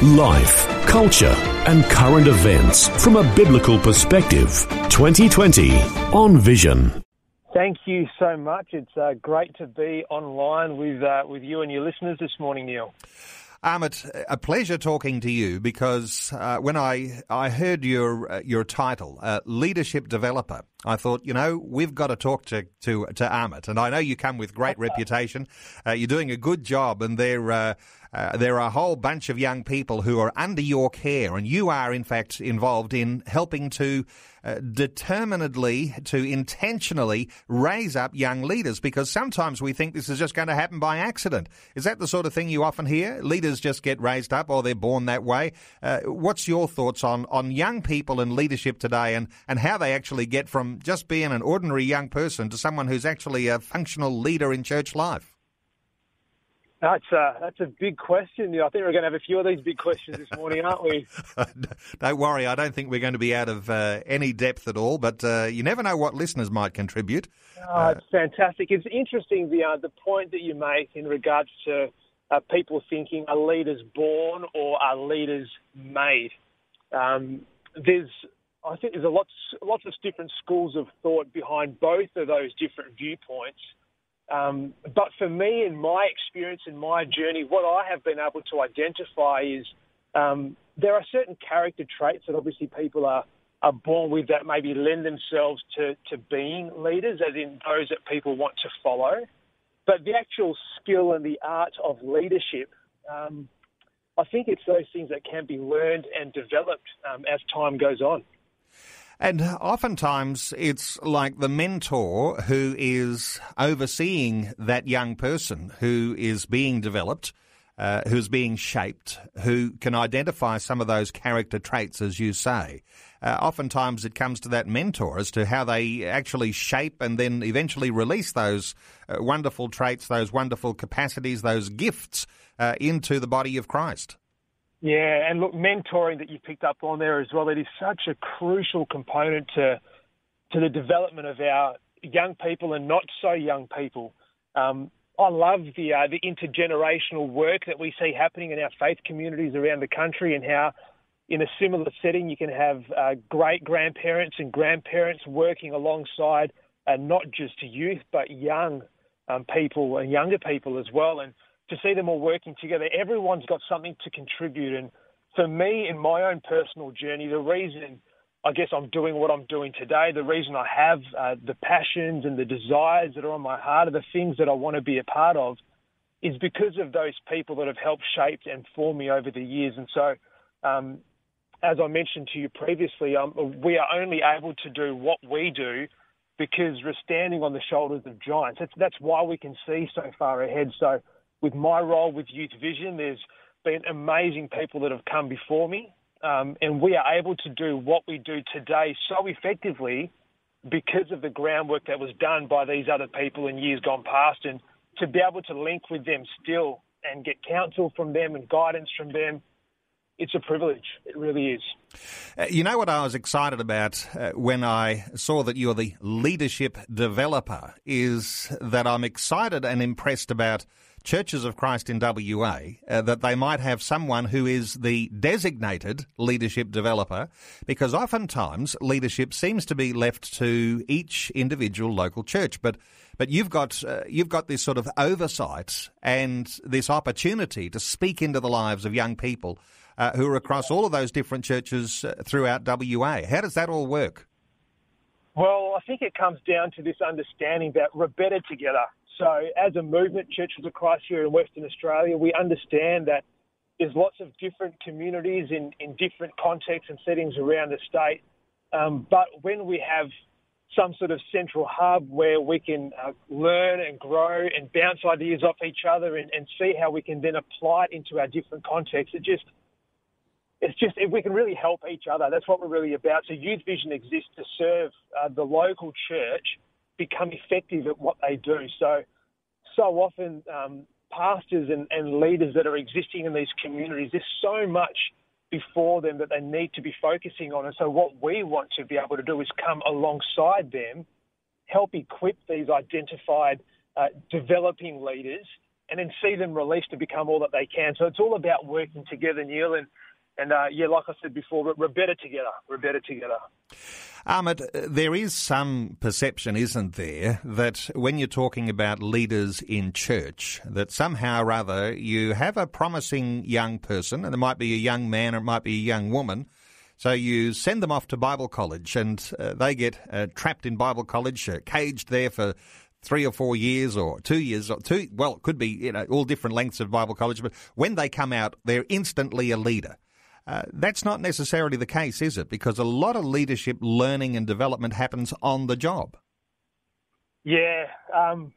Life, culture, and current events from a biblical perspective. 2020 on Vision. Thank you so much. It's uh, great to be online with uh, with you and your listeners this morning, Neil. Amit, a pleasure talking to you because uh, when I, I heard your uh, your title, uh, leadership developer, I thought, you know, we've got to talk to to, to Amit, and I know you come with great reputation. Uh, you're doing a good job, and there uh, uh, there are a whole bunch of young people who are under your care, and you are in fact involved in helping to uh, determinedly, to intentionally raise up young leaders because sometimes we think this is just going to happen by accident. Is that the sort of thing you often hear? Leaders just get raised up or they're born that way. Uh, what's your thoughts on, on young people and leadership today and, and how they actually get from just being an ordinary young person to someone who's actually a functional leader in church life? That's a, that's a big question. I think we're going to have a few of these big questions this morning, aren't we? don't worry, I don't think we're going to be out of uh, any depth at all, but uh, you never know what listeners might contribute. Oh, it's fantastic. It's interesting the, uh, the point that you make in regards to uh, people thinking are leaders born or are leaders made. Um, there's, I think there's a lots, lots of different schools of thought behind both of those different viewpoints. Um, but for me, in my experience, in my journey, what I have been able to identify is um, there are certain character traits that obviously people are, are born with that maybe lend themselves to, to being leaders, as in those that people want to follow. But the actual skill and the art of leadership, um, I think it's those things that can be learned and developed um, as time goes on. And oftentimes it's like the mentor who is overseeing that young person who is being developed, uh, who's being shaped, who can identify some of those character traits, as you say. Uh, oftentimes it comes to that mentor as to how they actually shape and then eventually release those uh, wonderful traits, those wonderful capacities, those gifts uh, into the body of Christ. Yeah, and look, mentoring that you picked up on there as well, it is such a crucial component to to the development of our young people and not so young people. Um, I love the uh, the intergenerational work that we see happening in our faith communities around the country, and how in a similar setting you can have uh, great grandparents and grandparents working alongside uh, not just youth but young um, people and younger people as well, and to see them all working together. Everyone's got something to contribute. And for me, in my own personal journey, the reason I guess I'm doing what I'm doing today, the reason I have uh, the passions and the desires that are on my heart are the things that I want to be a part of is because of those people that have helped shape and form me over the years. And so, um, as I mentioned to you previously, um, we are only able to do what we do because we're standing on the shoulders of giants. That's, that's why we can see so far ahead. So with my role with Youth Vision, there's been amazing people that have come before me, um, and we are able to do what we do today so effectively because of the groundwork that was done by these other people in years gone past, and to be able to link with them still and get counsel from them and guidance from them. It's a privilege. It really is. Uh, you know what I was excited about uh, when I saw that you're the leadership developer is that I'm excited and impressed about Churches of Christ in WA uh, that they might have someone who is the designated leadership developer because oftentimes leadership seems to be left to each individual local church but but you've got uh, you've got this sort of oversight and this opportunity to speak into the lives of young people uh, who are across all of those different churches uh, throughout WA. How does that all work? Well, I think it comes down to this understanding that we're better together. So, as a movement, Churches of Christ here in Western Australia, we understand that there's lots of different communities in, in different contexts and settings around the state. Um, but when we have some sort of central hub where we can uh, learn and grow and bounce ideas off each other and, and see how we can then apply it into our different contexts, it just it's just if we can really help each other. That's what we're really about. So Youth Vision exists to serve uh, the local church become effective at what they do. So so often um, pastors and, and leaders that are existing in these communities, there's so much before them that they need to be focusing on. And so what we want to be able to do is come alongside them, help equip these identified uh, developing leaders, and then see them released to become all that they can. So it's all about working together, Neil, and and uh, yeah, like I said before, we're better together. We're better together. Amit, there is some perception, isn't there, that when you're talking about leaders in church, that somehow or other you have a promising young person, and it might be a young man or it might be a young woman. So you send them off to Bible college, and uh, they get uh, trapped in Bible college, uh, caged there for three or four years or two years or two well it could be you know all different lengths of bible college but when they come out they're instantly a leader uh, that's not necessarily the case, is it? Because a lot of leadership learning and development happens on the job. Yeah, um,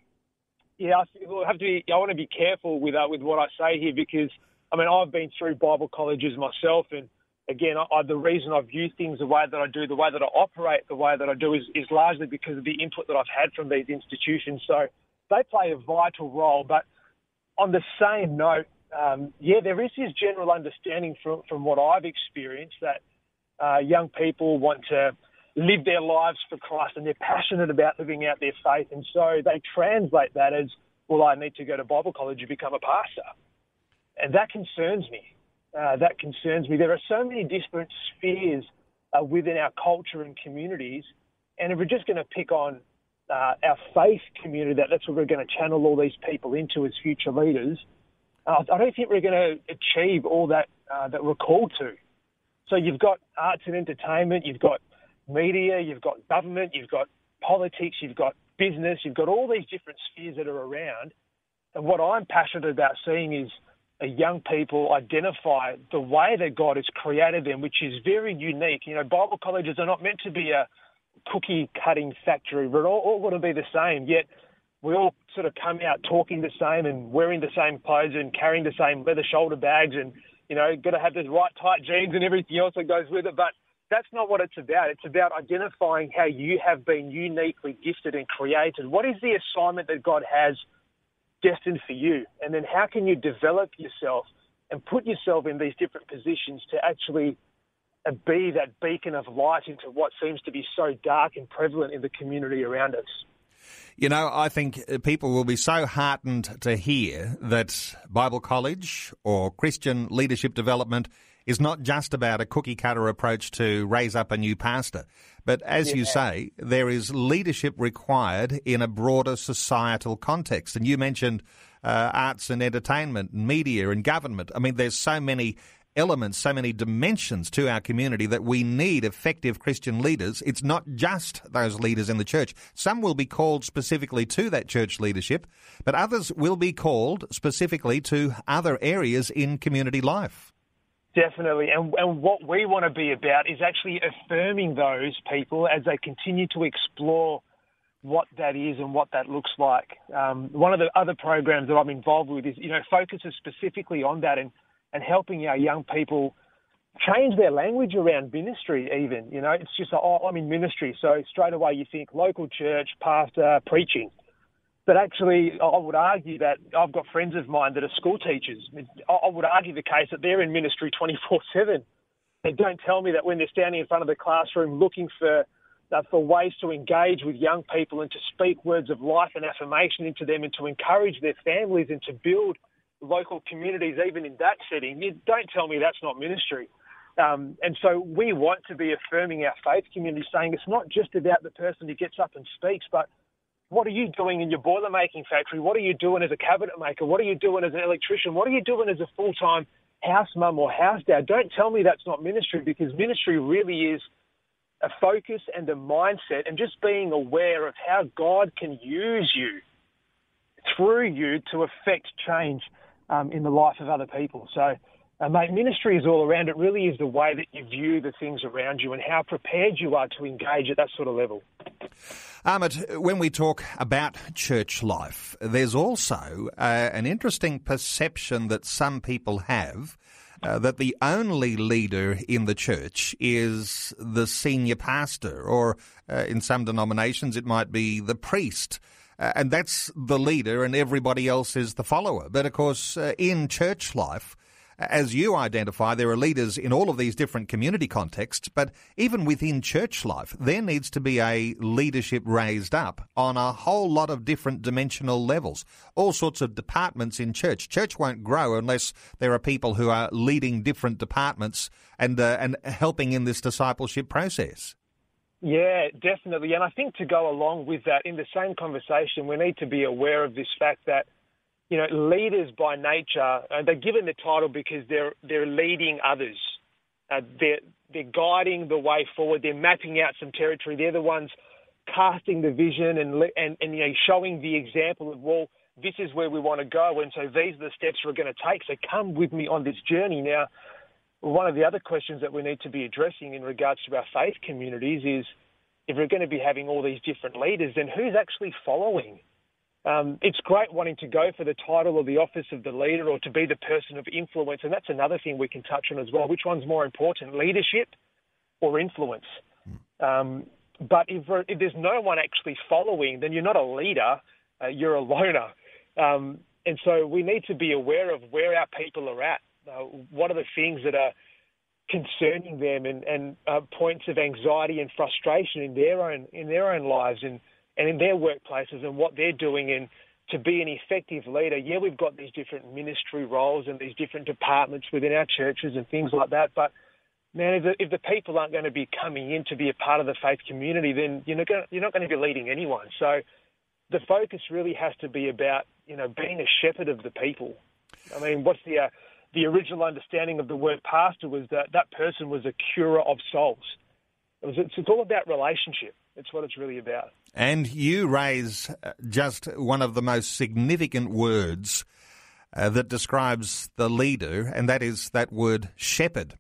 yeah. I have to be. I want to be careful with uh, with what I say here because I mean I've been through Bible colleges myself, and again, I, I, the reason I view things the way that I do, the way that I operate, the way that I do, is, is largely because of the input that I've had from these institutions. So they play a vital role. But on the same note, um, yeah, there is this general understanding from, from what I've experienced that uh, young people want to live their lives for Christ and they're passionate about living out their faith. And so they translate that as, well, I need to go to Bible college and become a pastor. And that concerns me. Uh, that concerns me. There are so many different spheres uh, within our culture and communities. And if we're just going to pick on uh, our faith community, that that's what we're going to channel all these people into as future leaders, uh, I don't think we're going to achieve all that uh, that we're called to. So you've got arts and entertainment, you've got media, you've got government, you've got politics, you've got business, you've got all these different spheres that are around. And what I'm passionate about seeing is a young people identify the way that God has created them, which is very unique. You know, Bible colleges are not meant to be a cookie cutting factory. We're all, all going to be the same. Yet we all sort of come out talking the same and wearing the same clothes and carrying the same leather shoulder bags and, you know, got to have the right tight jeans and everything else that goes with it. But that's not what it's about. It's about identifying how you have been uniquely gifted and created. What is the assignment that God has destined for you? And then how can you develop yourself and put yourself in these different positions to actually uh, be that beacon of light into what seems to be so dark and prevalent in the community around us? You know, I think people will be so heartened to hear that Bible college or Christian leadership development is not just about a cookie cutter approach to raise up a new pastor. But as yeah. you say, there is leadership required in a broader societal context. And you mentioned uh, arts and entertainment, and media and government. I mean, there's so many elements, so many dimensions to our community that we need effective Christian leaders. It's not just those leaders in the church. Some will be called specifically to that church leadership, but others will be called specifically to other areas in community life. Definitely. And, and what we want to be about is actually affirming those people as they continue to explore what that is and what that looks like. Um, one of the other programs that I'm involved with is, you know, focuses specifically on that and and helping our young people change their language around ministry even you know? It's just oh i'm in ministry so straight away you think local church pastor preaching. But actually i would argue that i've got friends of mine that are school teachers. I would argue the case that they're in ministry 24 7 they don't tell me that when they're standing in front of the classroom looking for uh, for ways to engage with young people and to speak words of life and affirmation into them and to encourage their families and to build local communities, even in that setting, you don't tell me that's not ministry. Um, and so we want to be affirming our faith community, saying it's not just about the person who gets up and speaks, but what are you doing in your boiler making factory? What are you doing as a cabinet maker? What are you doing as an electrician? What are you doing as a full time house mum or house dad? Don't tell me that's not ministry because ministry really is a focus and a mindset and just being aware of how God can use you through you to affect change um, in the life of other people. So, uh, mate, ministry is all around. It really is the way that you view the things around you and how prepared you are to engage at that sort of level. Amit, when we talk about church life, there's also uh, an interesting perception that some people have uh, that the only leader in the church is the senior pastor, or uh, in some denominations it might be the priest. Uh, and that's the leader, and everybody else is the follower. But of course, uh, in church life, as you identify, there are leaders in all of these different community contexts, but even within church life, there needs to be a leadership raised up on a whole lot of different dimensional levels. All sorts of departments in church. Church won't grow unless there are people who are leading different departments and uh, and helping in this discipleship process. Yeah, definitely. And I think to go along with that, in the same conversation, we need to be aware of this fact that you know, leaders by nature, uh, they're given the title because they're they're leading others. Uh, they're they're guiding the way forward. They're mapping out some territory. They're the ones casting the vision and and, and you know showing the example of well, this is where we want to go, and so these are the steps we're going to take. So come with me on this journey. Now, one of the other questions that we need to be addressing in regards to our faith communities is if we're going to be having all these different leaders, then who's actually following? Um, it's great wanting to go for the title or the office of the leader or to be the person of influence, and that's another thing we can touch on as well. Which one's more important, leadership or influence? Um, but if, if, there's no one actually following, then you're not a leader, uh, you're a loner. Um, and so we need to be aware of where our people are at. Uh, what are the things that are concerning them, and, and uh, points of anxiety and frustration in their own in their own lives, and and in their workplaces and what they're doing and to be an effective leader, yeah, we've got these different ministry roles and these different departments within our churches and things like that. But man, if the, if the people aren't going to be coming in to be a part of the faith community, then you're not going to, you're not going to be leading anyone. So the focus really has to be about you know being a shepherd of the people. I mean, what's the uh, the original understanding of the word pastor was that that person was a curer of souls. It was, it's, it's all about relationship. It's what it's really about. And you raise uh, just one of the most significant words uh, that describes the leader, and that is that word shepherd.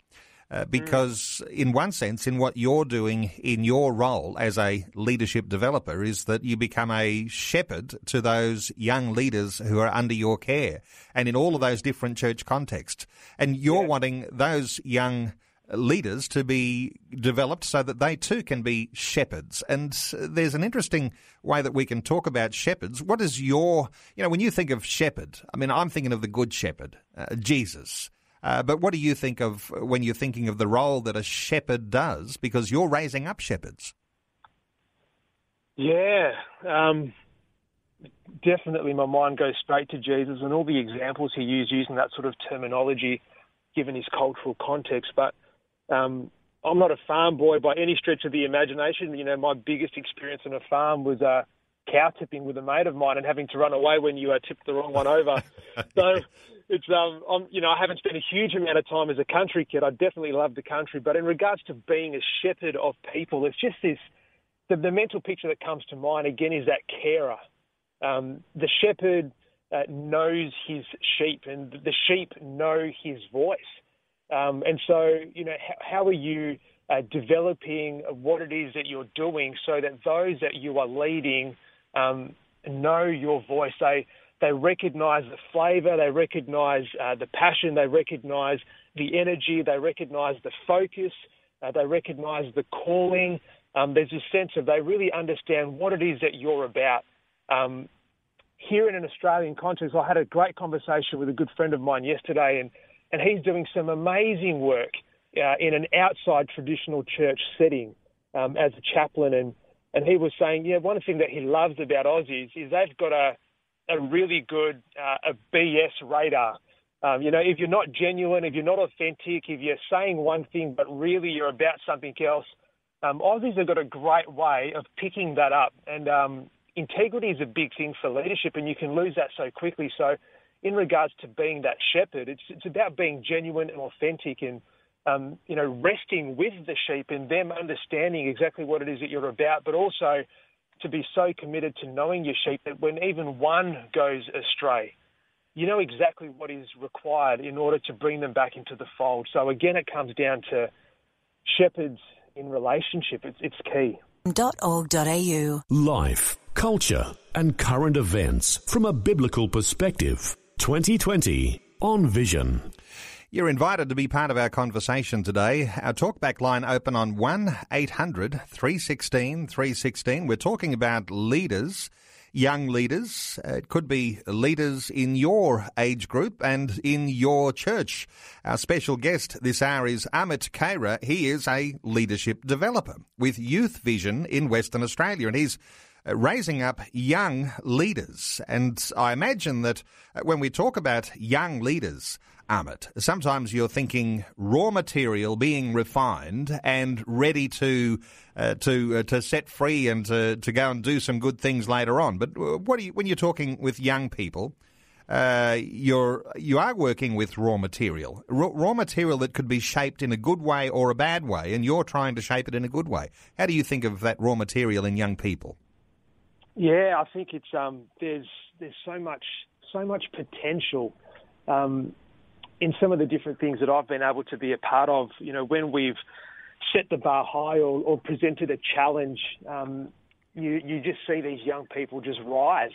Uh, mm. because, mm. in one sense, in what you're doing in your role as a leadership developer, is that you become a shepherd to those young leaders who are under your care, and in all of those different church contexts. And you're yeah. wanting those young leaders to be developed so that they too can be shepherds. And there's an interesting way that we can talk about shepherds. What is your, you know, when you think of shepherd, I mean, I'm thinking of the good shepherd, uh, Jesus. Uh, but what do you think of when you're thinking of the role that a shepherd does? Because you're raising up shepherds. Yeah, um, definitely. My mind goes straight to Jesus and all the examples he used using that sort of terminology, given his cultural context. But um, I'm not a farm boy by any stretch of the imagination. You know, my biggest experience on a farm was uh, cow tipping with a mate of mine and having to run away when you uh, tipped the wrong one over. so it's um, I'm, you know, I haven't spent a huge amount of time as a country kid. I definitely love the country, but in regards to being a shepherd of people, it's just this. The, the mental picture that comes to mind again is that carer. Um, the shepherd uh, knows his sheep, and the sheep know his voice. Um, and so, you know, how, how are you uh, developing what it is that you're doing so that those that you are leading um, know your voice? They they recognise the flavour, they recognise uh, the passion, they recognise the energy, they recognise the focus, uh, they recognise the calling. Um, there's a sense of they really understand what it is that you're about. Um, here in an Australian context, I had a great conversation with a good friend of mine yesterday, and and he's doing some amazing work uh, in an outside traditional church setting um, as a chaplain. And, and he was saying, yeah, one thing that he loves about Aussies is they've got a, a really good uh, a BS radar. Um, you know, if you're not genuine, if you're not authentic, if you're saying one thing but really you're about something else, um, Aussies have got a great way of picking that up. And um, integrity is a big thing for leadership, and you can lose that so quickly. So in regards to being that shepherd, it's it's about being genuine and authentic and um, you know resting with the sheep and them understanding exactly what it is that you're about, but also to be so committed to knowing your sheep that when even one goes astray, you know exactly what is required in order to bring them back into the fold. So again, it comes down to shepherds in relationship. It's it's key. .org.au Life, culture, and current events from a biblical perspective. 2020 on Vision. You're invited to be part of our conversation today. Our talkback line open on 1 800 316 316. We're talking about leaders, young leaders. It could be leaders in your age group and in your church. Our special guest this hour is Amit Khaira. He is a leadership developer with Youth Vision in Western Australia, and he's uh, raising up young leaders. And I imagine that uh, when we talk about young leaders, Amit, sometimes you're thinking raw material being refined and ready to uh, to uh, to set free and to, to go and do some good things later on. But uh, what you, when you're talking with young people? Uh, you're you are working with raw material, raw, raw, material that could be shaped in a good way or a bad way, and you're trying to shape it in a good way. How do you think of that raw material in young people? Yeah, I think it's um, there's there's so much so much potential um, in some of the different things that I've been able to be a part of. You know, when we've set the bar high or, or presented a challenge, um, you you just see these young people just rise,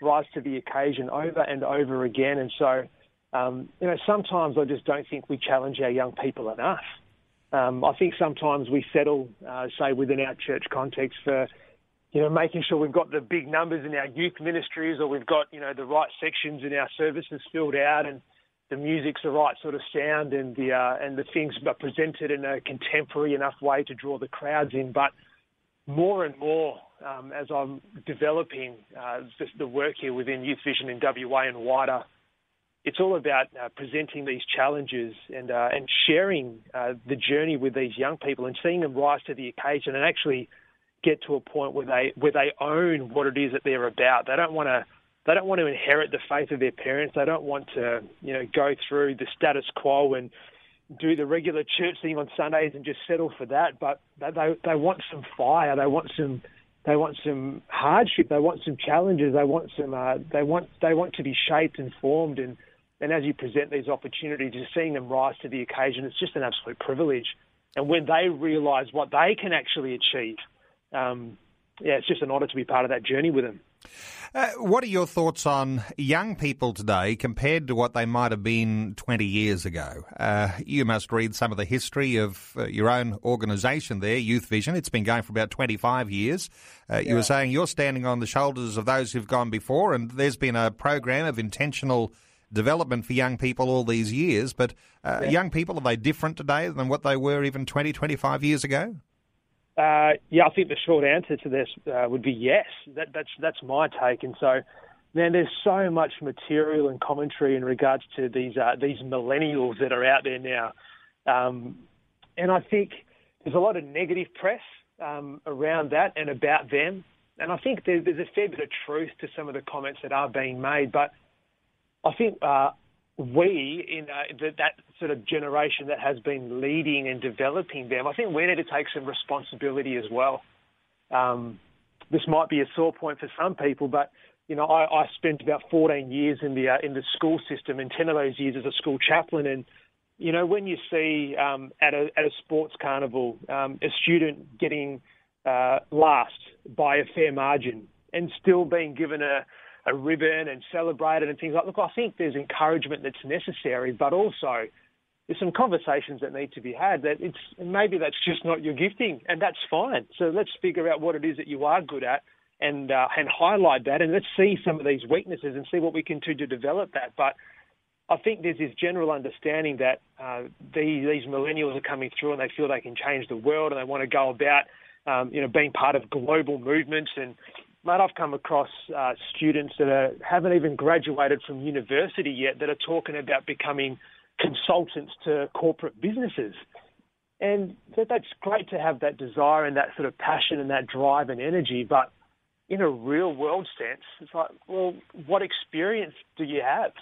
rise to the occasion over and over again. And so, um, you know, sometimes I just don't think we challenge our young people enough. Um, I think sometimes we settle, uh, say, within our church context for you know, making sure we've got the big numbers in our youth ministries or we've got, you know, the right sections in our services filled out and the music's the right sort of sound and the uh, and the things are presented in a contemporary enough way to draw the crowds in. But more and more, um, as I'm developing uh, the, work here within Youth Vision in WA and wider, it's all about uh, presenting these challenges and uh, and sharing uh, the journey with these young people and seeing them rise to the occasion and actually get to a point where they where they own what it is that they're about. They don't want to they don't want to inherit the faith of their parents. They don't want to you know go through the status quo and do the regular church thing on Sundays and just settle for that. But they they want some fire. They want some they want some hardship. They want some challenges. They want some uh, they want they want to be shaped and formed and. And as you present these opportunities, just seeing them rise to the occasion, it's just an absolute privilege. And when they realise what they can actually achieve, um, yeah, it's just an honour to be part of that journey with them. Uh, what are your thoughts on young people today compared to what they might have been 20 years ago? Uh, you must read some of the history of uh, your own organisation there, Youth Vision. It's been going for about 25 years. Yeah. Uh, you were saying you're standing on the shoulders of those who've gone before, and there's been a program of intentional development for young people all these years. But uh, yeah. young people, are they different today than what they were even 20, 25 years ago? Uh, yeah, I think the short answer to this uh, would be yes. That, that's that's my take. And so, man, there's so much material and commentary in regards to these uh, these millennials that are out there now, um, and I think there's a lot of negative press um, around that and about them. And I think there's, there's a fair bit of truth to some of the comments that are being made, but I think uh, we in uh, the, that sort of generation that has been leading and developing them, I think we need to take some responsibility as well. Um, this might be a sore point for some people, but you know, I, I spent about 14 years in the uh, in the school system, and 10 of those years as a school chaplain. And you know, when you see um, at a at a sports carnival um, a student getting uh, last by a fair margin and still being given a a ribbon and celebrated and things like. Look, I think there's encouragement that's necessary, but also there's some conversations that need to be had. That it's maybe that's just not your gifting, and that's fine. So let's figure out what it is that you are good at, and uh, and highlight that, and let's see some of these weaknesses and see what we can do to develop that. But I think there's this general understanding that uh, these, these millennials are coming through and they feel they can change the world and they want to go about, um, you know, being part of global movements and Mate, I've come across uh, students that are, haven't even graduated from university yet that are talking about becoming consultants to corporate businesses. And that's great to have that desire and that sort of passion and that drive and energy. But in a real world sense, it's like, well, what experience do you have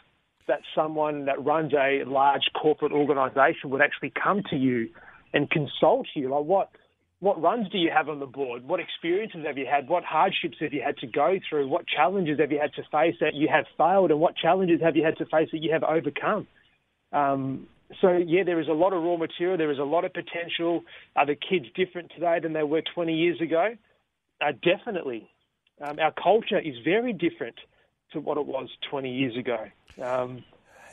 that someone that runs a large corporate organization would actually come to you and consult you? Like, what? what runs do you have on the board? What experiences have you had? What hardships have you had to go through? What challenges have you had to face that you have failed? And what challenges have you had to face that you have overcome? Um, so, yeah, there is a lot of raw material. There is a lot of potential. Are the kids different today than they were 20 years ago? Uh, definitely. Um, our culture is very different to what it was 20 years ago. Um,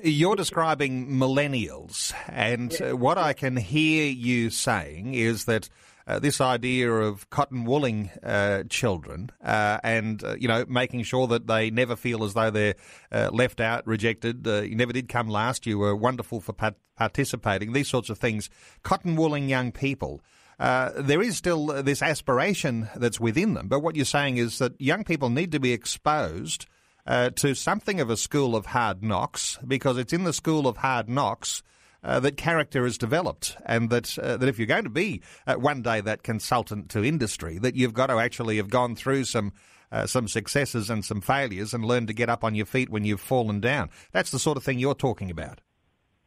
You're describing millennials, and uh, what I can hear you saying is that uh, this idea of cotton wooling uh, children uh, and uh, you know making sure that they never feel as though they're uh, left out, rejected. Uh, you never did come last. You were wonderful for participating. These sorts of things. Cotton wooling young people. there is still this aspiration that's within them, but what you're saying is that young people need to be exposed to something of a school of hard knocks because it's in the school of hard knocks uh, that character is developed, and that uh, that if you're going to be uh, one day that consultant to industry, that you've got to actually have gone through some. Uh, some successes and some failures, and learn to get up on your feet when you've fallen down. That's the sort of thing you're talking about.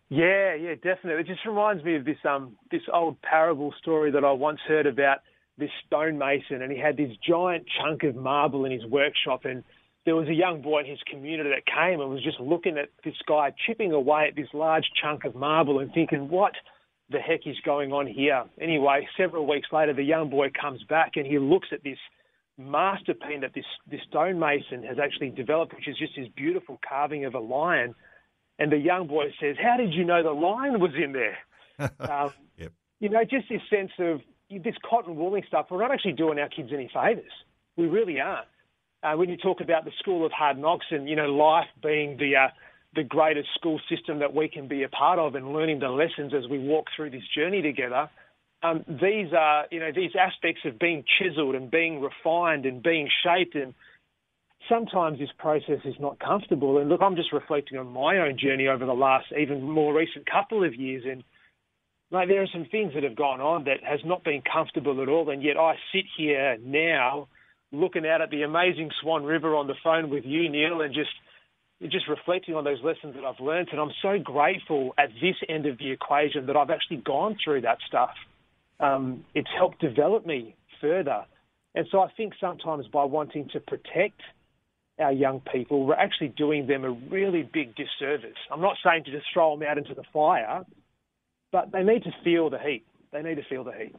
Yeah, yeah, definitely. It just reminds me of this um this old parable story that I once heard about this stonemason, and he had this giant chunk of marble in his workshop, and there was a young boy in his community that came and was just looking at this guy chipping away at this large chunk of marble and thinking, what the heck is going on here? Anyway, several weeks later, the young boy comes back and he looks at this masterpiece that this, this stonemason has actually developed, which is just this beautiful carving of a lion. And the young boy says, How did you know the lion was in there? um, yep. You know, just this sense of this cotton wooling stuff, we're not actually doing our kids any favours. We really aren't uh, when you talk about the school of hard knocks and you know life being the uh, the greatest school system that we can be a part of and learning the lessons as we walk through this journey together. Um, these are you know these aspects of being chiseled and being refined and being shaped and sometimes this process is not comfortable. And look, I'm just reflecting on my own journey over the last, even more recent couple of years. And like, there are some things that have gone on that has not been comfortable at all. And yet I sit here now looking out at the amazing Swan River on the phone with you, Neil, and just just reflecting on those lessons that I've learned. And I'm so grateful at this end of the equation that I've actually gone through that stuff. Um, it's helped develop me further. And so I think sometimes by wanting to protect our young people, we're actually doing them a really big disservice. I'm not saying to just throw them out into the fire, but they need to feel the heat. They need to feel the heat.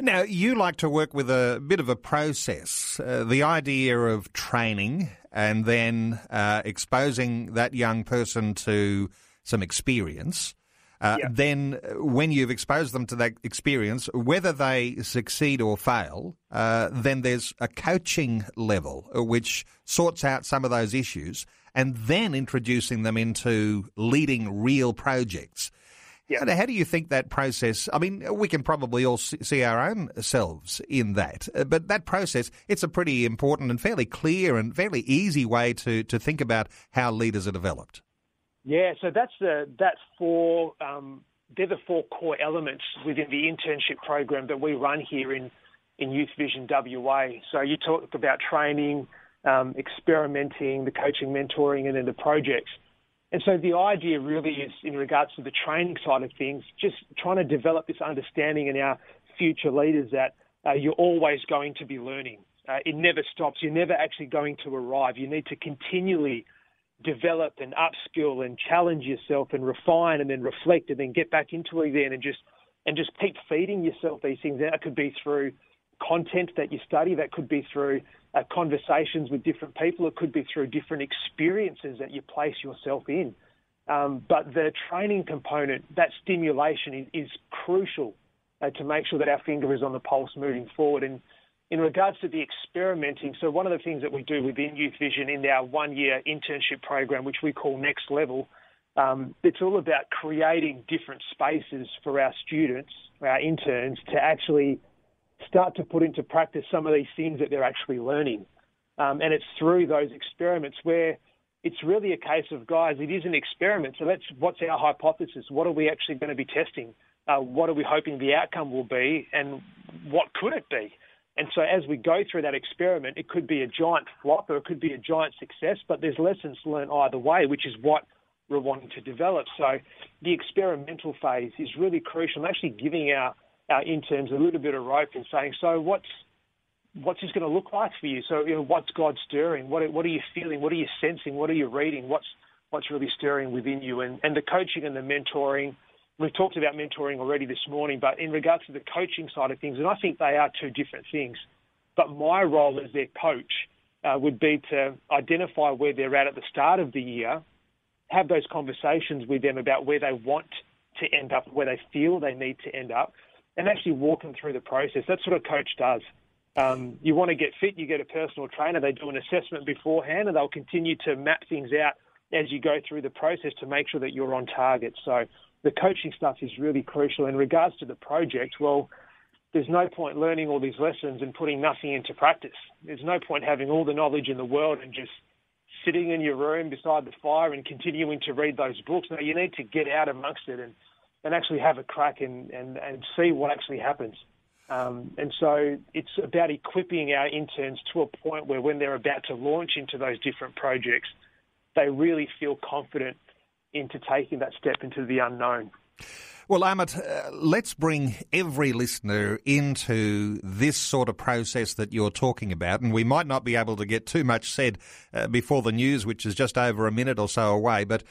Now, you like to work with a bit of a process. Uh, the idea of training and then uh, exposing that young person to some experience. Uh, yeah. Then, uh, when you've exposed them to that experience, whether they succeed or fail, uh, then there's a coaching level uh, which sorts out some of those issues and then introducing them into leading real projects. Yeah. How do you think that process? I mean, we can probably all see our own selves in that, uh, but that process, it's a pretty important and fairly clear and fairly easy way to, to think about how leaders are developed. Yeah, so that's the that's four um, they're the four core elements within the internship program that we run here in in Youth Vision WA. So you talk about training, um, experimenting, the coaching, mentoring, and then the projects. And so the idea really is, in regards to the training side of things, just trying to develop this understanding in our future leaders that uh, you're always going to be learning. Uh, it never stops. You're never actually going to arrive. You need to continually develop and upskill and challenge yourself and refine and then reflect and then get back into it again and just and just keep feeding yourself these things. That could be through content that you study. That could be through uh, conversations with different people. It could be through different experiences that you place yourself in. Um, but the training component, that stimulation is, is crucial uh, to make sure that our finger is on the pulse moving forward. And in regards to the experimenting, so one of the things that we do within Youth Vision in our one year internship program, which we call Next Level, um, it's all about creating different spaces for our students, our interns, to actually start to put into practice some of these things that they're actually learning. Um, and it's through those experiments where it's really a case of, guys, it is an experiment. So let's, what's our hypothesis? What are we actually going to be testing? Uh, what are we hoping the outcome will be? And what could it be? And so as we go through that experiment, it could be a giant flop or it could be a giant success, but there's lessons learned either way, which is what we're wanting to develop. So the experimental phase is really crucial and actually giving our our interns a little bit of rope and saying, so what's what's this going to look like for you? So you know, what's God stirring? What what are you feeling? What are you sensing? What are you reading? What's what's really stirring within you? And and the coaching and the mentoring. We've talked about mentoring already this morning, but in regards to the coaching side of things, and I think they are two different things. But my role as their coach uh, would be to identify where they're at at the start of the year, have those conversations with them about where they want to end up, where they feel they need to end up, and actually walk them through the process. That's what a coach does. Um, you want to get fit, you get a personal trainer. They do an assessment beforehand, and they'll continue to map things out as you go through the process to make sure that you're on target. So the coaching stuff is really crucial. In regards to the project, well, there's no point learning all these lessons and putting nothing into practice. There's no point having all the knowledge in the world and just sitting in your room beside the fire and continuing to read those books. No, you need to get out amongst it and, and actually have a crack and, and, and see what actually happens. Um, and so it's about equipping our interns to a point where when they're about to launch into those different projects, they really feel confident into taking that step into the unknown. Well, Amit, uh, let's bring every listener into this sort of process that you're talking about. And we might not be able to get too much said uh, before the news, which is just over a minute or so away. But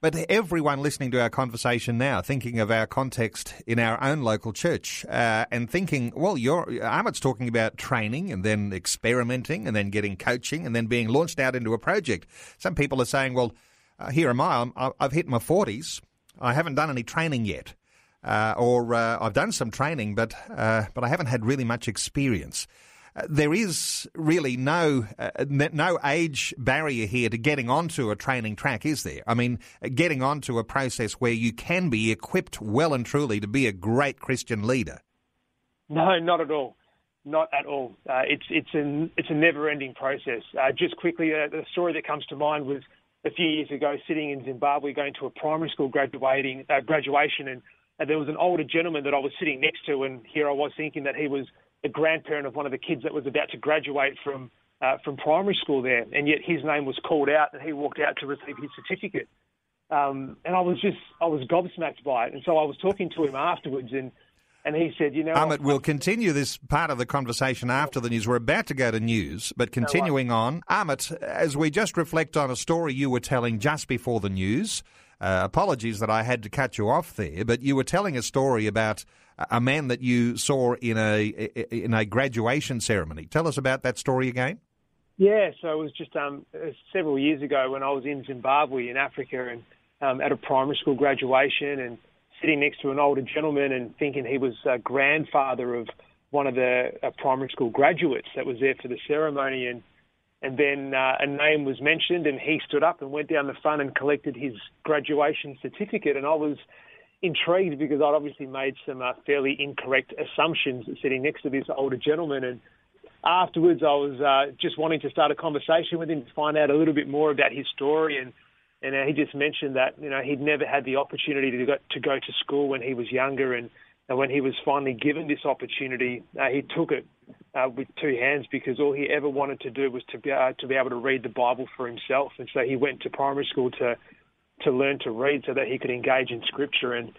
but everyone listening to our conversation now, thinking of our context in our own local church, uh, and thinking, well, you're, Amit's talking about training and then experimenting and then getting coaching and then being launched out into a project. Some people are saying, well, uh, here am I, i have hit my 40s, I haven't done any training yet. Uh, or uh, I've done some training, but uh, but I haven't had really much experience there is really no uh, no age barrier here to getting onto a training track, is there? I mean, getting onto a process where you can be equipped well and truly to be a great Christian leader. No, not at all. Not at all. Uh, it's it's a it's a never-ending process. Uh, just quickly, uh, the story that comes to mind was a few years ago, sitting in Zimbabwe, going to a primary school graduating uh, graduation, and, and there was an older gentleman that I was sitting next to, and here I was thinking that he was the grandparent of one of the kids that was about to graduate from uh, from primary school there, and yet his name was called out, and he walked out to receive his certificate. Um, and I was just I was gobsmacked by it, and so I was talking to him afterwards, and and he said, you know, Amit, we'll continue this part of the conversation after the news. We're about to go to news, but continuing on, Amit, as we just reflect on a story you were telling just before the news. Uh, apologies that I had to cut you off there, but you were telling a story about a man that you saw in a in a graduation ceremony. Tell us about that story again. Yeah, so it was just um, several years ago when I was in Zimbabwe in Africa and um, at a primary school graduation and sitting next to an older gentleman and thinking he was a grandfather of one of the uh, primary school graduates that was there for the ceremony and and then uh, a name was mentioned and he stood up and went down the front and collected his graduation certificate and I was intrigued because I'd obviously made some uh, fairly incorrect assumptions sitting next to this older gentleman. And afterwards, I was uh, just wanting to start a conversation with him to find out a little bit more about his story. And and uh, he just mentioned that you know he'd never had the opportunity to go to go to school when he was younger, and, and when he was finally given this opportunity, uh, he took it uh, with two hands because all he ever wanted to do was to be uh, to be able to read the Bible for himself. And so he went to primary school to to learn to read so that he could engage in scripture and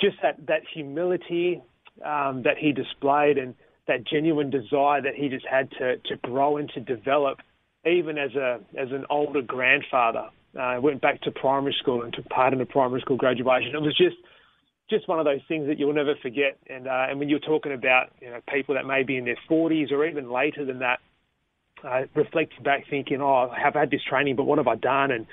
just that that humility um, that he displayed and that genuine desire that he just had to to grow and to develop even as a as an older grandfather. Uh, went back to primary school and took part in the primary school graduation. It was just just one of those things that you'll never forget. And uh, and when you're talking about you know people that may be in their 40s or even later than that uh, reflecting back thinking oh I have had this training but what have I done? And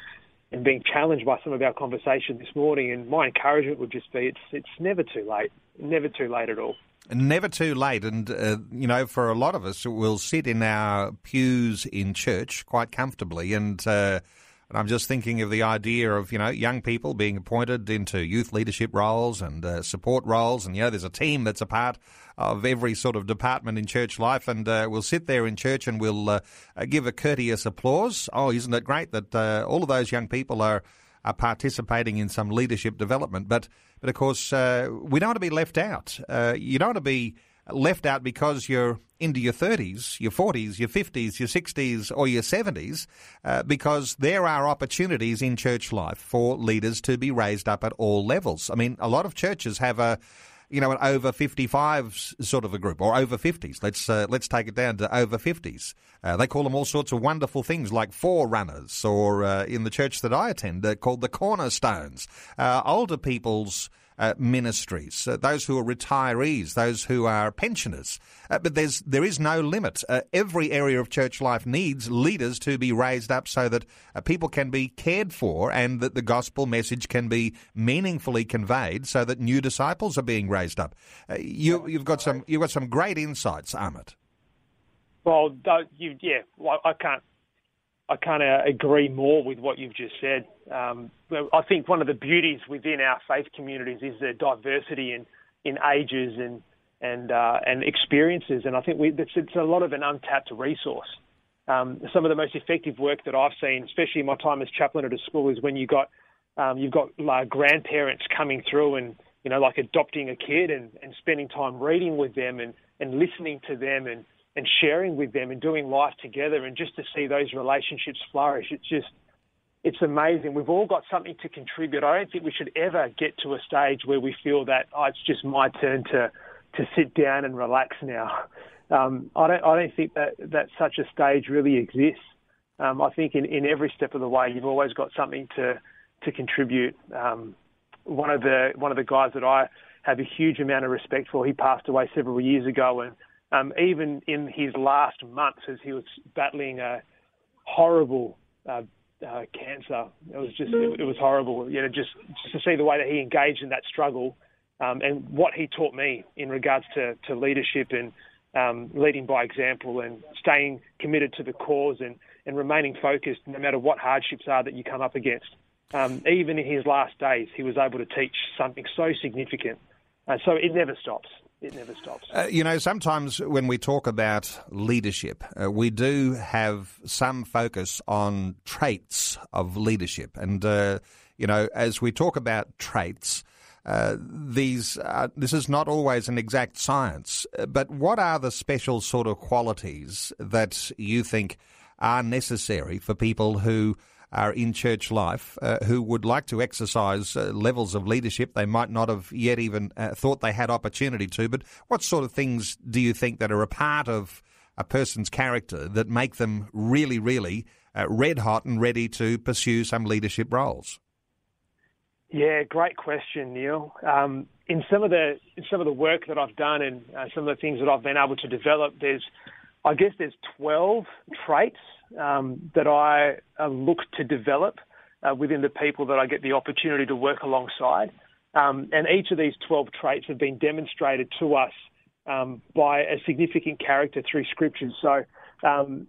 and being challenged by some of our conversation this morning. And my encouragement would just be it's it's never too late, never too late at all. Never too late, and uh, you know, for a lot of us, we'll sit in our pews in church quite comfortably, and uh, and I'm just thinking of the idea of, you know, young people being appointed into youth leadership roles and uh, support roles. And, you know, there's a team that's a part of every sort of department in church life. And uh, we'll sit there in church and we'll uh, give a courteous applause. Oh, isn't it great that uh, all of those young people are, are participating in some leadership development? But, but of course, uh, we don't want to be left out. Uh, you don't want to be left out because you're into your 30s, your 40s, your 50s, your 60s, or your 70s, uh, because there are opportunities in church life for leaders to be raised up at all levels. I mean, a lot of churches have a you know, an over 55s sort of a group, or over 50s. Let's uh, let's take it down to over 50s. Uh, they call them all sorts of wonderful things like forerunners, or uh, in the church that I attend, they're called the cornerstones. Uh, older people's uh, ministries, uh, those who are retirees, those who are pensioners. Uh, but there's there is no limit. Uh, every area of church life needs leaders to be raised up so that uh, people can be cared for and that the gospel message can be meaningfully conveyed, so that new disciples are being raised up. Uh, you, have got some you've got some great insights, Amit. Well, you, yeah, I can't I can't uh, agree more with what you've just said. Um, I think one of the beauties within our faith communities is the diversity in, in ages and and uh, and experiences, and I think we, it's, it's, a lot of an untapped resource. Um, some of the most effective work that I've seen, especially in my time as chaplain at a school, is when you got um, you've got uh, grandparents coming through and you know like adopting a kid and, and spending time reading with them and, and listening to them and and sharing with them and doing life together and just to see those relationships flourish. It's just, it's amazing. We've all got something to contribute. I don't think we should ever get to a stage where we feel that oh, it's just my turn to to sit down and relax now. Um, I don't I don't think that that such a stage really exists. Um, I think in, in every step of the way, you've always got something to to contribute. Um, one of the one of the guys that I have a huge amount of respect for, he passed away several years ago, and um, even in his last months as he was battling a horrible uh, uh, cancer. It was just it, it, was horrible. You know, just just to see the way that he engaged in that struggle um, and what he taught me in regards to, to leadership and um, leading by example and staying committed to the cause and, and remaining focused no matter what hardships are that you come up against. Um, even in his last days, he was able to teach something so significant. Uh, so it never stops it never stops. Uh, you know, sometimes when we talk about leadership, uh, we do have some focus on traits of leadership. And, uh, you know, as we talk about traits, uh, these this is not always an exact science, but what are the special sort of qualities that you think are necessary for people who are in church life uh, who would like to exercise uh, levels of leadership they might not have yet even uh, thought they had opportunity to. But what sort of things do you think that are a part of a person's character that make them really, really uh, red hot and ready to pursue some leadership roles? Yeah, great question, Neil. Um, in some of the in some of the work that I've done and uh, some of the things that I've been able to develop, there's I guess there's 12 traits um, that I uh, look to develop uh, within the people that I get the opportunity to work alongside. Um, and each of these 12 traits have been demonstrated to us um, by a significant character through scriptures. So um,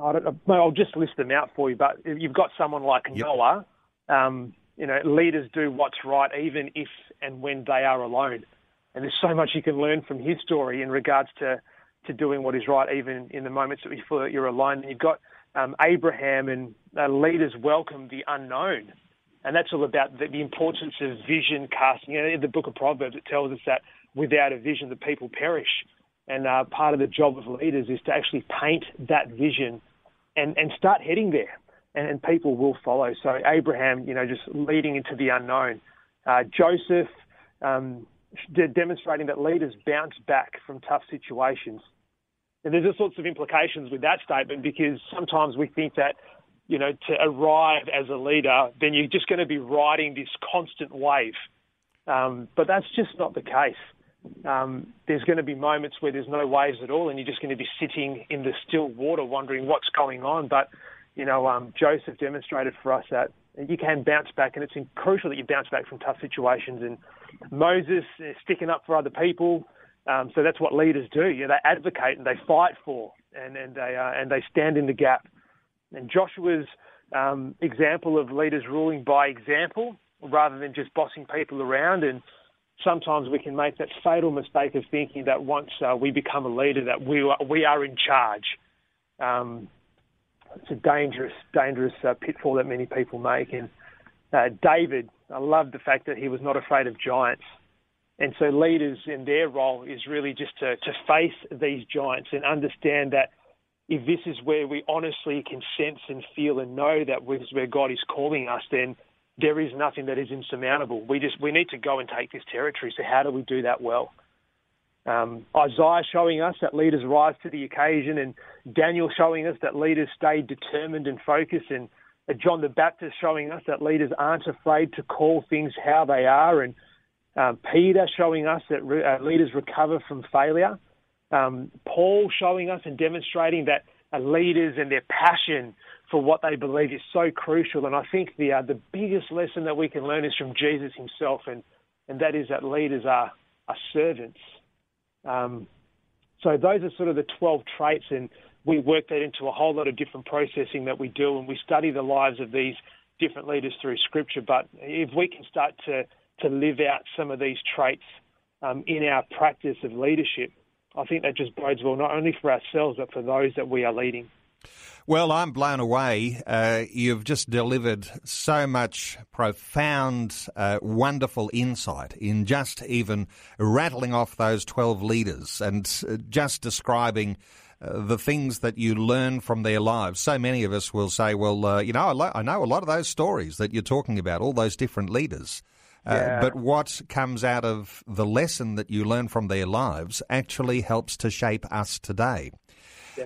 I will just list them out for you, but you've got someone like yep. Noah. Um, you know, leaders do what's right even if and when they are alone. And there's so much you can learn from his story in regards to to doing what is right, even in the moments that you feel that you're alone. And you've got um, Abraham and uh, leaders welcome the unknown. And that's all about the, the importance of vision casting. You know, in the book of Proverbs, it tells us that without a vision, the people perish. And uh, part of the job of leaders is to actually paint that vision and, and start heading there. And, and people will follow. So Abraham, you know, just leading into the unknown. Uh, Joseph, um, demonstrating that leaders bounce back from tough situations. And there's all sorts of implications with that statement because sometimes we think that, you know, to arrive as a leader, then you're just going to be riding this constant wave. Um, but that's just not the case. Um, there's going to be moments where there's no waves at all, and you're just going to be sitting in the still water, wondering what's going on. But you know, um, Joseph demonstrated for us that you can bounce back, and it's crucial that you bounce back from tough situations. And Moses sticking up for other people, um, so that's what leaders do. Know, they advocate and they fight for, and and they uh, and they stand in the gap. And Joshua's um, example of leaders ruling by example rather than just bossing people around. And sometimes we can make that fatal mistake of thinking that once uh, we become a leader, that we are, we are in charge. Um, it's a dangerous, dangerous uh, pitfall that many people make. And uh, David, I love the fact that he was not afraid of giants. And so leaders in their role is really just to, to face these giants and understand that if this is where we honestly can sense and feel and know that this is where God is calling us, then there is nothing that is insurmountable. We just we need to go and take this territory. So how do we do that well? Um, Isaiah showing us that leaders rise to the occasion, and Daniel showing us that leaders stay determined and focused, and John the Baptist showing us that leaders aren't afraid to call things how they are, and Um, Peter showing us that re- uh, leaders recover from failure. Um, Paul showing us and demonstrating that uh, leaders and their passion for what they believe is so crucial. And I think the uh, the biggest lesson that we can learn is from Jesus himself, and and that is that leaders are are servants. Um, so those are sort of the 12 traits, and we work that into a whole lot of different processing that we do, and we study the lives of these different leaders through Scripture. But if we can start to to live out some of these traits um, in our practice of leadership, I think that just bodes well not only for ourselves but for those that we are leading. Well, I'm blown away. Uh, you've just delivered so much profound, uh, wonderful insight in just even rattling off those 12 leaders and uh, just describing uh, the things that you learn from their lives. So many of us will say, well, uh, you know, I, lo- I, know a lot of those stories that you're talking about, all those different leaders. Uh, yeah. But what comes out of the lesson that you learn from their lives actually helps to shape us today.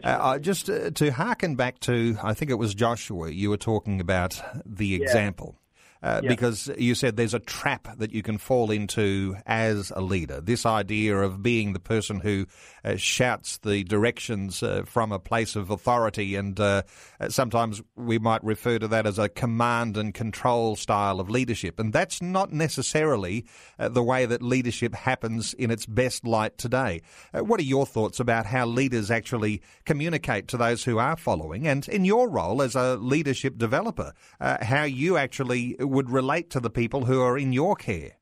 Uh, just uh, to harken back to, I think it was Joshua, you were talking about the yeah. example uh, because you said there's a trap that you can fall into as a leader. This idea of being the person who uh, shouts the directions uh, from a place of authority, and uh, sometimes we might refer to that as a command and control style of leadership. And that's not necessarily uh, the way that leadership happens in its best light today. Uh, what are your thoughts about how leaders actually communicate to those who are following, and in your role as a leadership developer, how you actually would relate to the people who are in your care.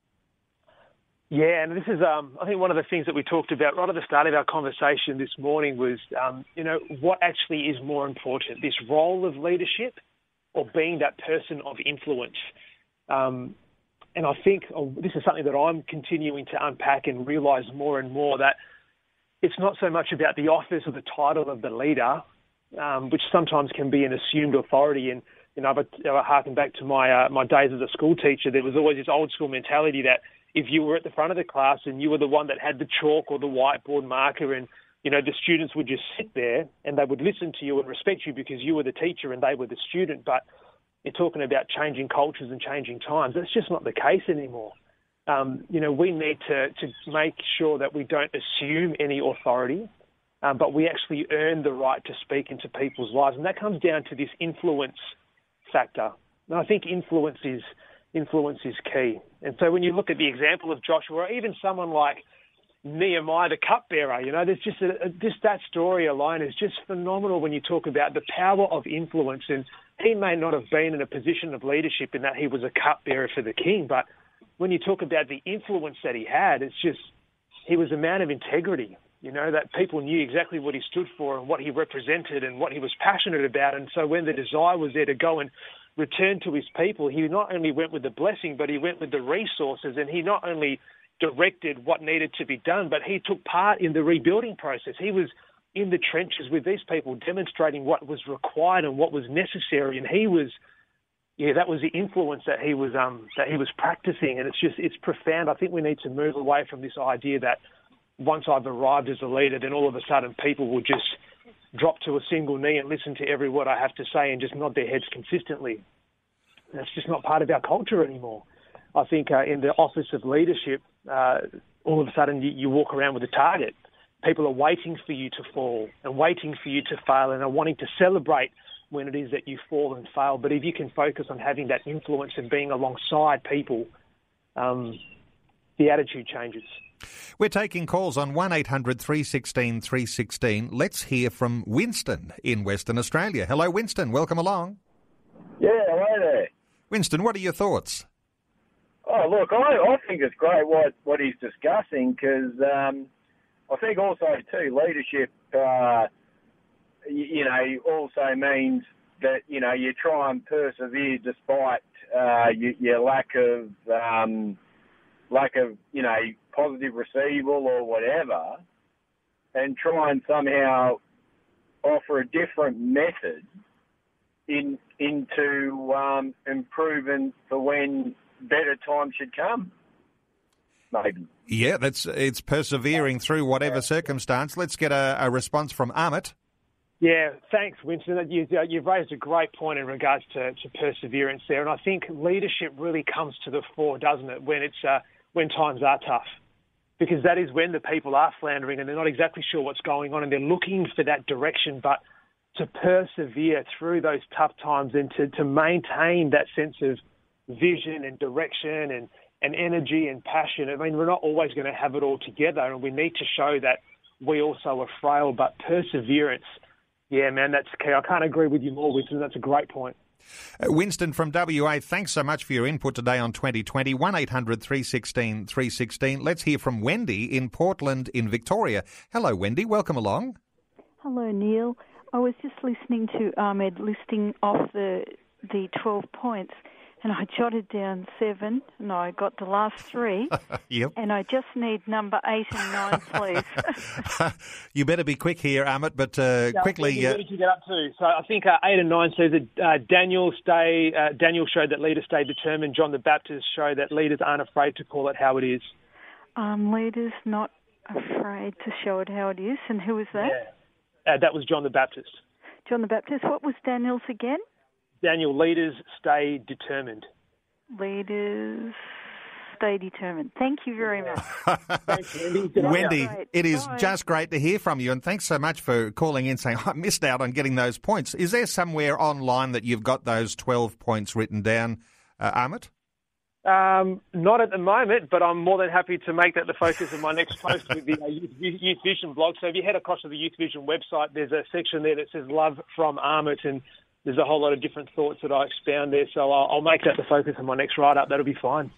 Yeah, and this is, um, I think, one of the things that we talked about right at the start of our conversation this morning was, um, you know, what actually is more important, this role of leadership or being that person of influence? Um, and I think oh, this is something that I'm continuing to unpack and realize more and more that it's not so much about the office or the title of the leader, um, which sometimes can be an assumed authority. And you know, but I harken back to my uh, my days as a school teacher. There was always this old school mentality that if you were at the front of the class and you were the one that had the chalk or the whiteboard marker, and you know the students would just sit there and they would listen to you and respect you because you were the teacher and they were the student. But you're talking about changing cultures and changing times. That's just not the case anymore. Um, you know, we need to to make sure that we don't assume any authority. Um, but we actually earn the right to speak into people's lives, and that comes down to this influence factor. And I think influence is influence is key. And so when you look at the example of Joshua, or even someone like Nehemiah, the cupbearer, you know, there's just a, just that story alone is just phenomenal when you talk about the power of influence. And he may not have been in a position of leadership in that he was a cupbearer for the king, but when you talk about the influence that he had, it's just he was a man of integrity. You know, that people knew exactly what he stood for and what he represented and what he was passionate about. And so when the desire was there to go and return to his people, he not only went with the blessing, but he went with the resources and he not only directed what needed to be done, but he took part in the rebuilding process. He was in the trenches with these people, demonstrating what was required and what was necessary. And he was, yeah, that was the influence that he was um, that he was practicing. And it's just it's profound. I think we need to move away from this idea that once I've arrived as a leader, then all of a sudden people will just drop to a single knee and listen to every word I have to say and just nod their heads consistently. That's just not part of our culture anymore. I think uh, in the office of leadership, uh, all of a sudden you, you walk around with a target. People are waiting for you to fall and waiting for you to fail and are wanting to celebrate when it is that you fall and fail. But if you can focus on having that influence and being alongside people, um, the attitude changes. We're taking calls on 800 316 316. Let's hear from Winston in Western Australia. Hello, Winston. Welcome along. Yeah, hello there. Winston, what are your thoughts? Oh, look, I, I think it's great what, what he's discussing because um, I think also, too, leadership, uh, you, you, know, also means that, you know, you try and persevere despite uh, your, your, lack of. Um, lack a you know, positive receivable or whatever, and try and somehow offer a different method in into um, improving for when better times should come. Maybe. Yeah, that's it's persevering through whatever circumstance. Let's get a, a response from Amit. Yeah, thanks, Winston. You, have raised a great point in regards to, to, perseverance there, and I think leadership really comes to the fore, doesn't it? When it's uh, when times are tough. Because that is when the people are floundering and they're not exactly sure what's going on and they're looking for that direction. But to persevere through those tough times and to, to maintain that sense of vision and direction and, and energy and passion. I mean, we're not always going to have it all together, and we need to show that we also are frail, but perseverance, yeah, man, that's key. I can't agree with you more, Winston. That's a great point. Uh, Winston from WA, thanks so much for your input today on 2020. 800 316 316. Let's hear from Wendy in Portland in Victoria. Hello, Wendy. Welcome along. Hello, Neil. I was just listening to Ahmed listing off the the 12 points, and I jotted down seven, and I got the last three. yep. And I just need number eight and nine, please. you better be quick here, Amit, but uh, yeah, quickly. What did you get up to? So I think uh, eight and nine says that uh, Daniel stay. Uh, Daniel showed that leaders stay determined. John the Baptist showed that leaders aren't afraid to call it how it is. Um, leaders not afraid to show it how it is, and who was that? Yeah. Uh, that was John the Baptist. John the Baptist. What was Daniel's again? Daniel, leaders stay determined. Leaders stay determined. Thank you very much. Thanks, Wendy. Wendy, it is Bye. just great to hear from you, and thanks so much for calling in saying, I missed out on getting those points. Is there somewhere online that you've got those 12 points written down, uh, Amit? Um, not at the moment, but I'm more than happy to make that the focus of my next post with the uh, Youth, Youth Vision blog. So if you head across to the Youth Vision website, there's a section there that says "Love from Amit," and there's a whole lot of different thoughts that I expound there. So I'll, I'll make that the focus of my next write up. That'll be fine.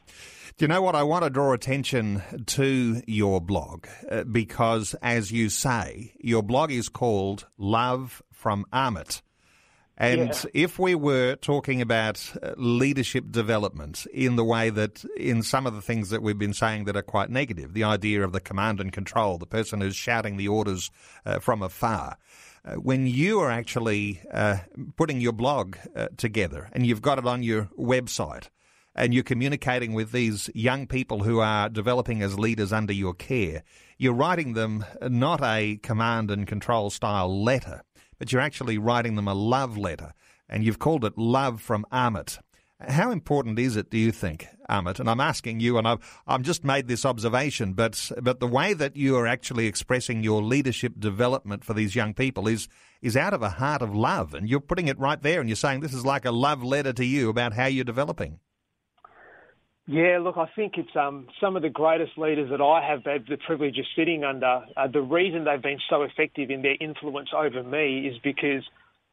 Do you know what? I want to draw attention to your blog uh, because, as you say, your blog is called Love from Amit. And Yeah. if we were talking about uh, leadership development in the way that, in some of the things that we've been saying that are quite negative, the idea of the command and control, the person who's shouting the orders uh, from afar, when you are actually uh, putting your blog uh, together and you've got it on your website, and you're communicating with these young people who are developing as leaders under your care, you're writing them not a command and control style letter, but you're actually writing them a love letter, and you've called it Love from Amit. How important is it, do you think, Amit? And I'm asking you, and I've, I've just made this observation, but but the way that you are actually expressing your leadership development for these young people is is out of a heart of love, and you're putting it right there, and you're saying this is like a love letter to you about how you're developing. Yeah, look, I think it's um, some of the greatest leaders that I have had the privilege of sitting under. Uh, the reason they've been so effective in their influence over me is because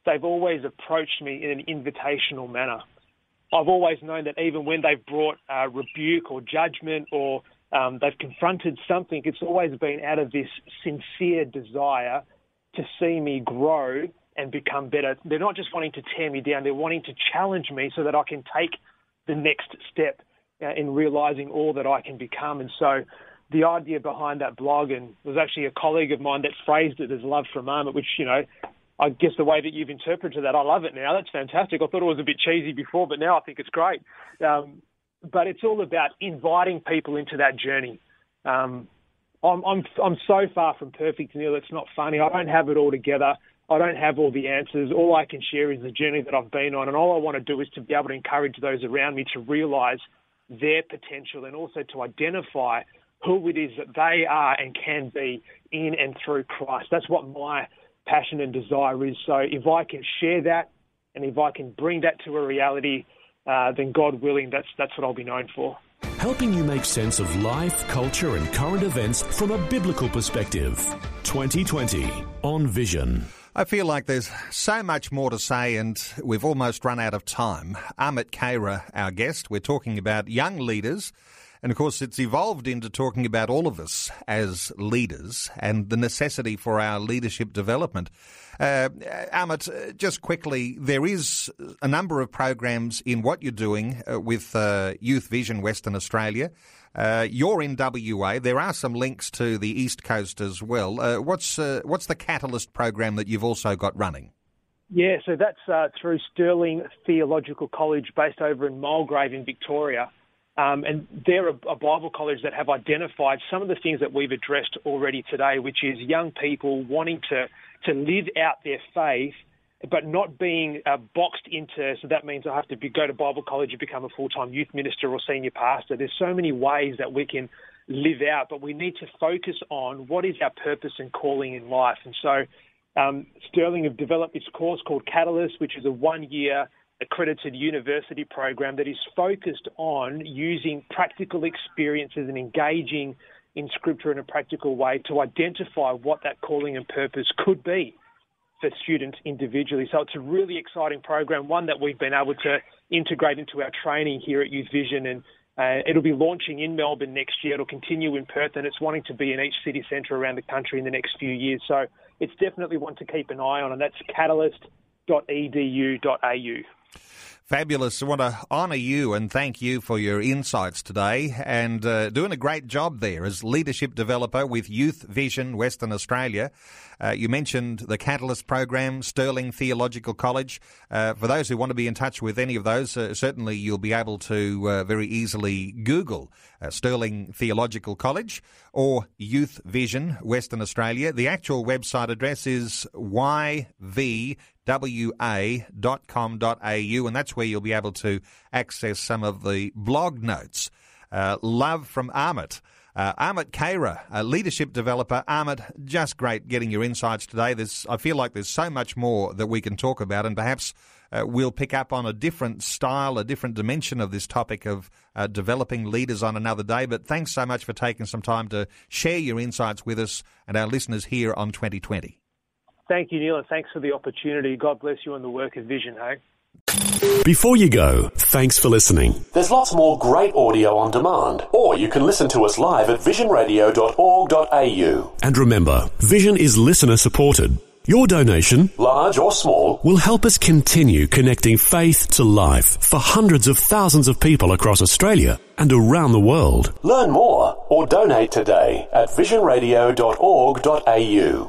they've always approached me in an invitational manner. I've always known that even when they've brought uh, rebuke or judgment or um, they've confronted something, it's always been out of this sincere desire to see me grow and become better. They're not just wanting to tear me down, they're wanting to challenge me so that I can take the next step uh, in realizing all that I can become. And so the idea behind that blog, and was actually a colleague of mine that phrased it as love for a moment, which, you know, I guess the way that you've interpreted that, I love it now. That's fantastic. I thought it was a bit cheesy before, but now I think it's great. Um, but it's all about inviting people into that journey. Um, I'm, I'm, I'm so far from perfect, Neil. It's not funny. I don't have it all together. I don't have all the answers. All I can share is the journey that I've been on. And all I want to do is to be able to encourage those around me to realize their potential and also to identify who it is that they are and can be in and through Christ. That's what my passion and desire is. So if I can share that and if I can bring that to a reality, uh, then God willing, that's, that's what I'll be known for. Helping you make sense of life, culture, and current events from a biblical perspective. 2020 on Vision. I feel like there's so much more to say, and we've almost run out of time. Amit Khaira, our guest, we're talking about young leaders. And of course, it's evolved into talking about all of us as leaders and the necessity for our leadership development. Uh, Amit, uh, just quickly, there is a number of programs in what you're doing uh, with uh, Youth Vision Western Australia. Uh, you're in WA. There are some links to the East Coast as well. Uh, what's uh, what's the Catalyst program that you've also got running? Yeah, so that's through Stirling Theological College based over in Mulgrave in Victoria. Um, and they're a, a Bible college that have identified some of the things that we've addressed already today, which is young people wanting to, to live out their faith but not being uh, boxed into. So that means I have to be, go to Bible college and become a full time youth minister or senior pastor. There's so many ways that we can live out, but we need to focus on what is our purpose and calling in life. And so um, Stirling have developed this course called Catalyst, which is a one year accredited university program that is focused on using practical experiences and engaging in scripture in a practical way to identify what that calling and purpose could be for students individually. So it's a really exciting program, one that we've been able to integrate into our training here at Youth Vision and uh, it'll be launching in Melbourne next year. It'll continue in Perth, and it's wanting to be in each city centre around the country in the next few years. So it's definitely one to keep an eye on, and that's catalyst.edu.au. Fabulous. I want to honour you and thank you for your insights today and uh, doing a great job there as leadership developer with Youth Vision Western Australia. Uh, you mentioned the Catalyst program, Stirling Theological College. Uh, for those who want to be in touch with any of those, uh, certainly you'll be able to uh, very easily Google uh, Stirling Theological College or Youth Vision Western Australia. The actual website address is YV wa.com.au, and that's where you'll be able to access some of the blog notes. Uh, love from Amit. Uh, Amit Khaira, a leadership developer. Amit, just great getting your insights today. There's, I feel like there's so much more that we can talk about, and perhaps uh, we'll pick up on a different style, a different dimension of this topic of uh, developing leaders on another day. But thanks so much for taking some time to share your insights with us and our listeners here on 2020. Thank you, Neil, and thanks for the opportunity. God bless you and the work of Vision, hey? Before you go, thanks for listening. There's lots more great audio on demand, or you can listen to us live at visionradio.org.au. And remember, Vision is listener supported. Your donation, large or small, will help us continue connecting faith to life for hundreds of thousands of people across Australia and around the world. Learn more or donate today at visionradio.org.au.